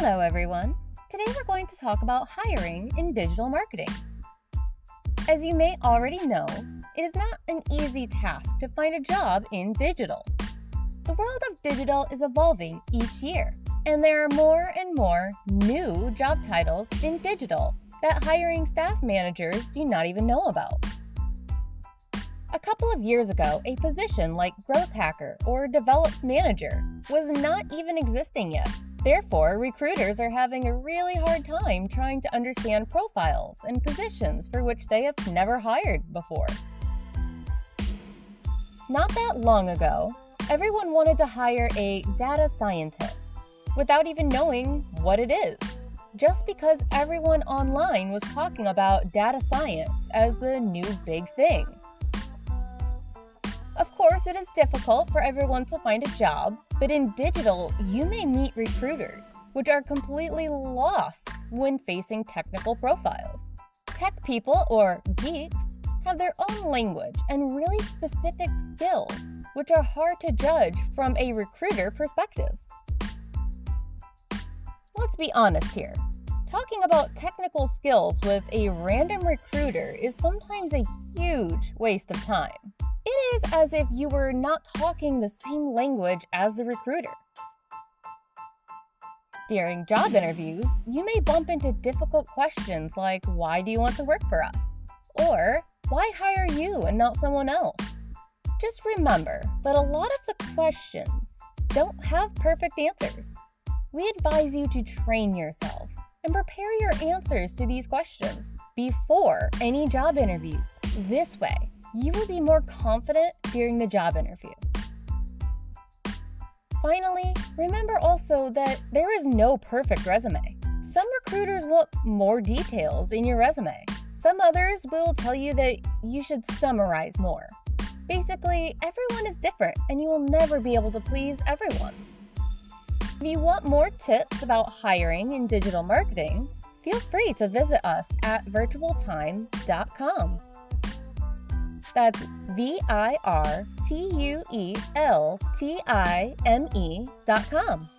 Hello, everyone. Today we're going to talk about hiring in digital marketing. As you may already know, it is not an easy task to find a job in digital. The world of digital is evolving each year, and there are more and more new job titles in digital that hiring staff managers do not even know about. A couple of years ago, a position like growth hacker or DevOps manager was not even existing yet. Therefore, recruiters are having a really hard time trying to understand profiles and positions for which they have never hired before. Not that long ago, everyone wanted to hire a data scientist without even knowing what it is, just because everyone online was talking about data science as the new big thing. Of course, it is difficult for everyone to find a job, but in digital, you may meet recruiters, which are completely lost when facing technical profiles. Tech people, or geeks, have their own language and really specific skills, which are hard to judge from a recruiter perspective. Let's be honest here. Talking about technical skills with a random recruiter is sometimes a huge waste of time. It is as if you were not talking the same language as the recruiter. During job interviews, you may bump into difficult questions like, Why do you want to work for us? Or, Why hire you and not someone else? Just remember that a lot of the questions don't have perfect answers. We advise you to train yourself and prepare your answers to these questions before any job interviews. This way, you will be more confident during the job interview. Finally, remember also that there is no perfect resume. Some recruiters want more details in your resume. Some others will tell you that you should summarize more. Basically, everyone is different and you will never be able to please everyone. If you want more tips about hiring in digital marketing, feel free to visit us at virtueltime.com. That's V I R T U E L T I M E dot com.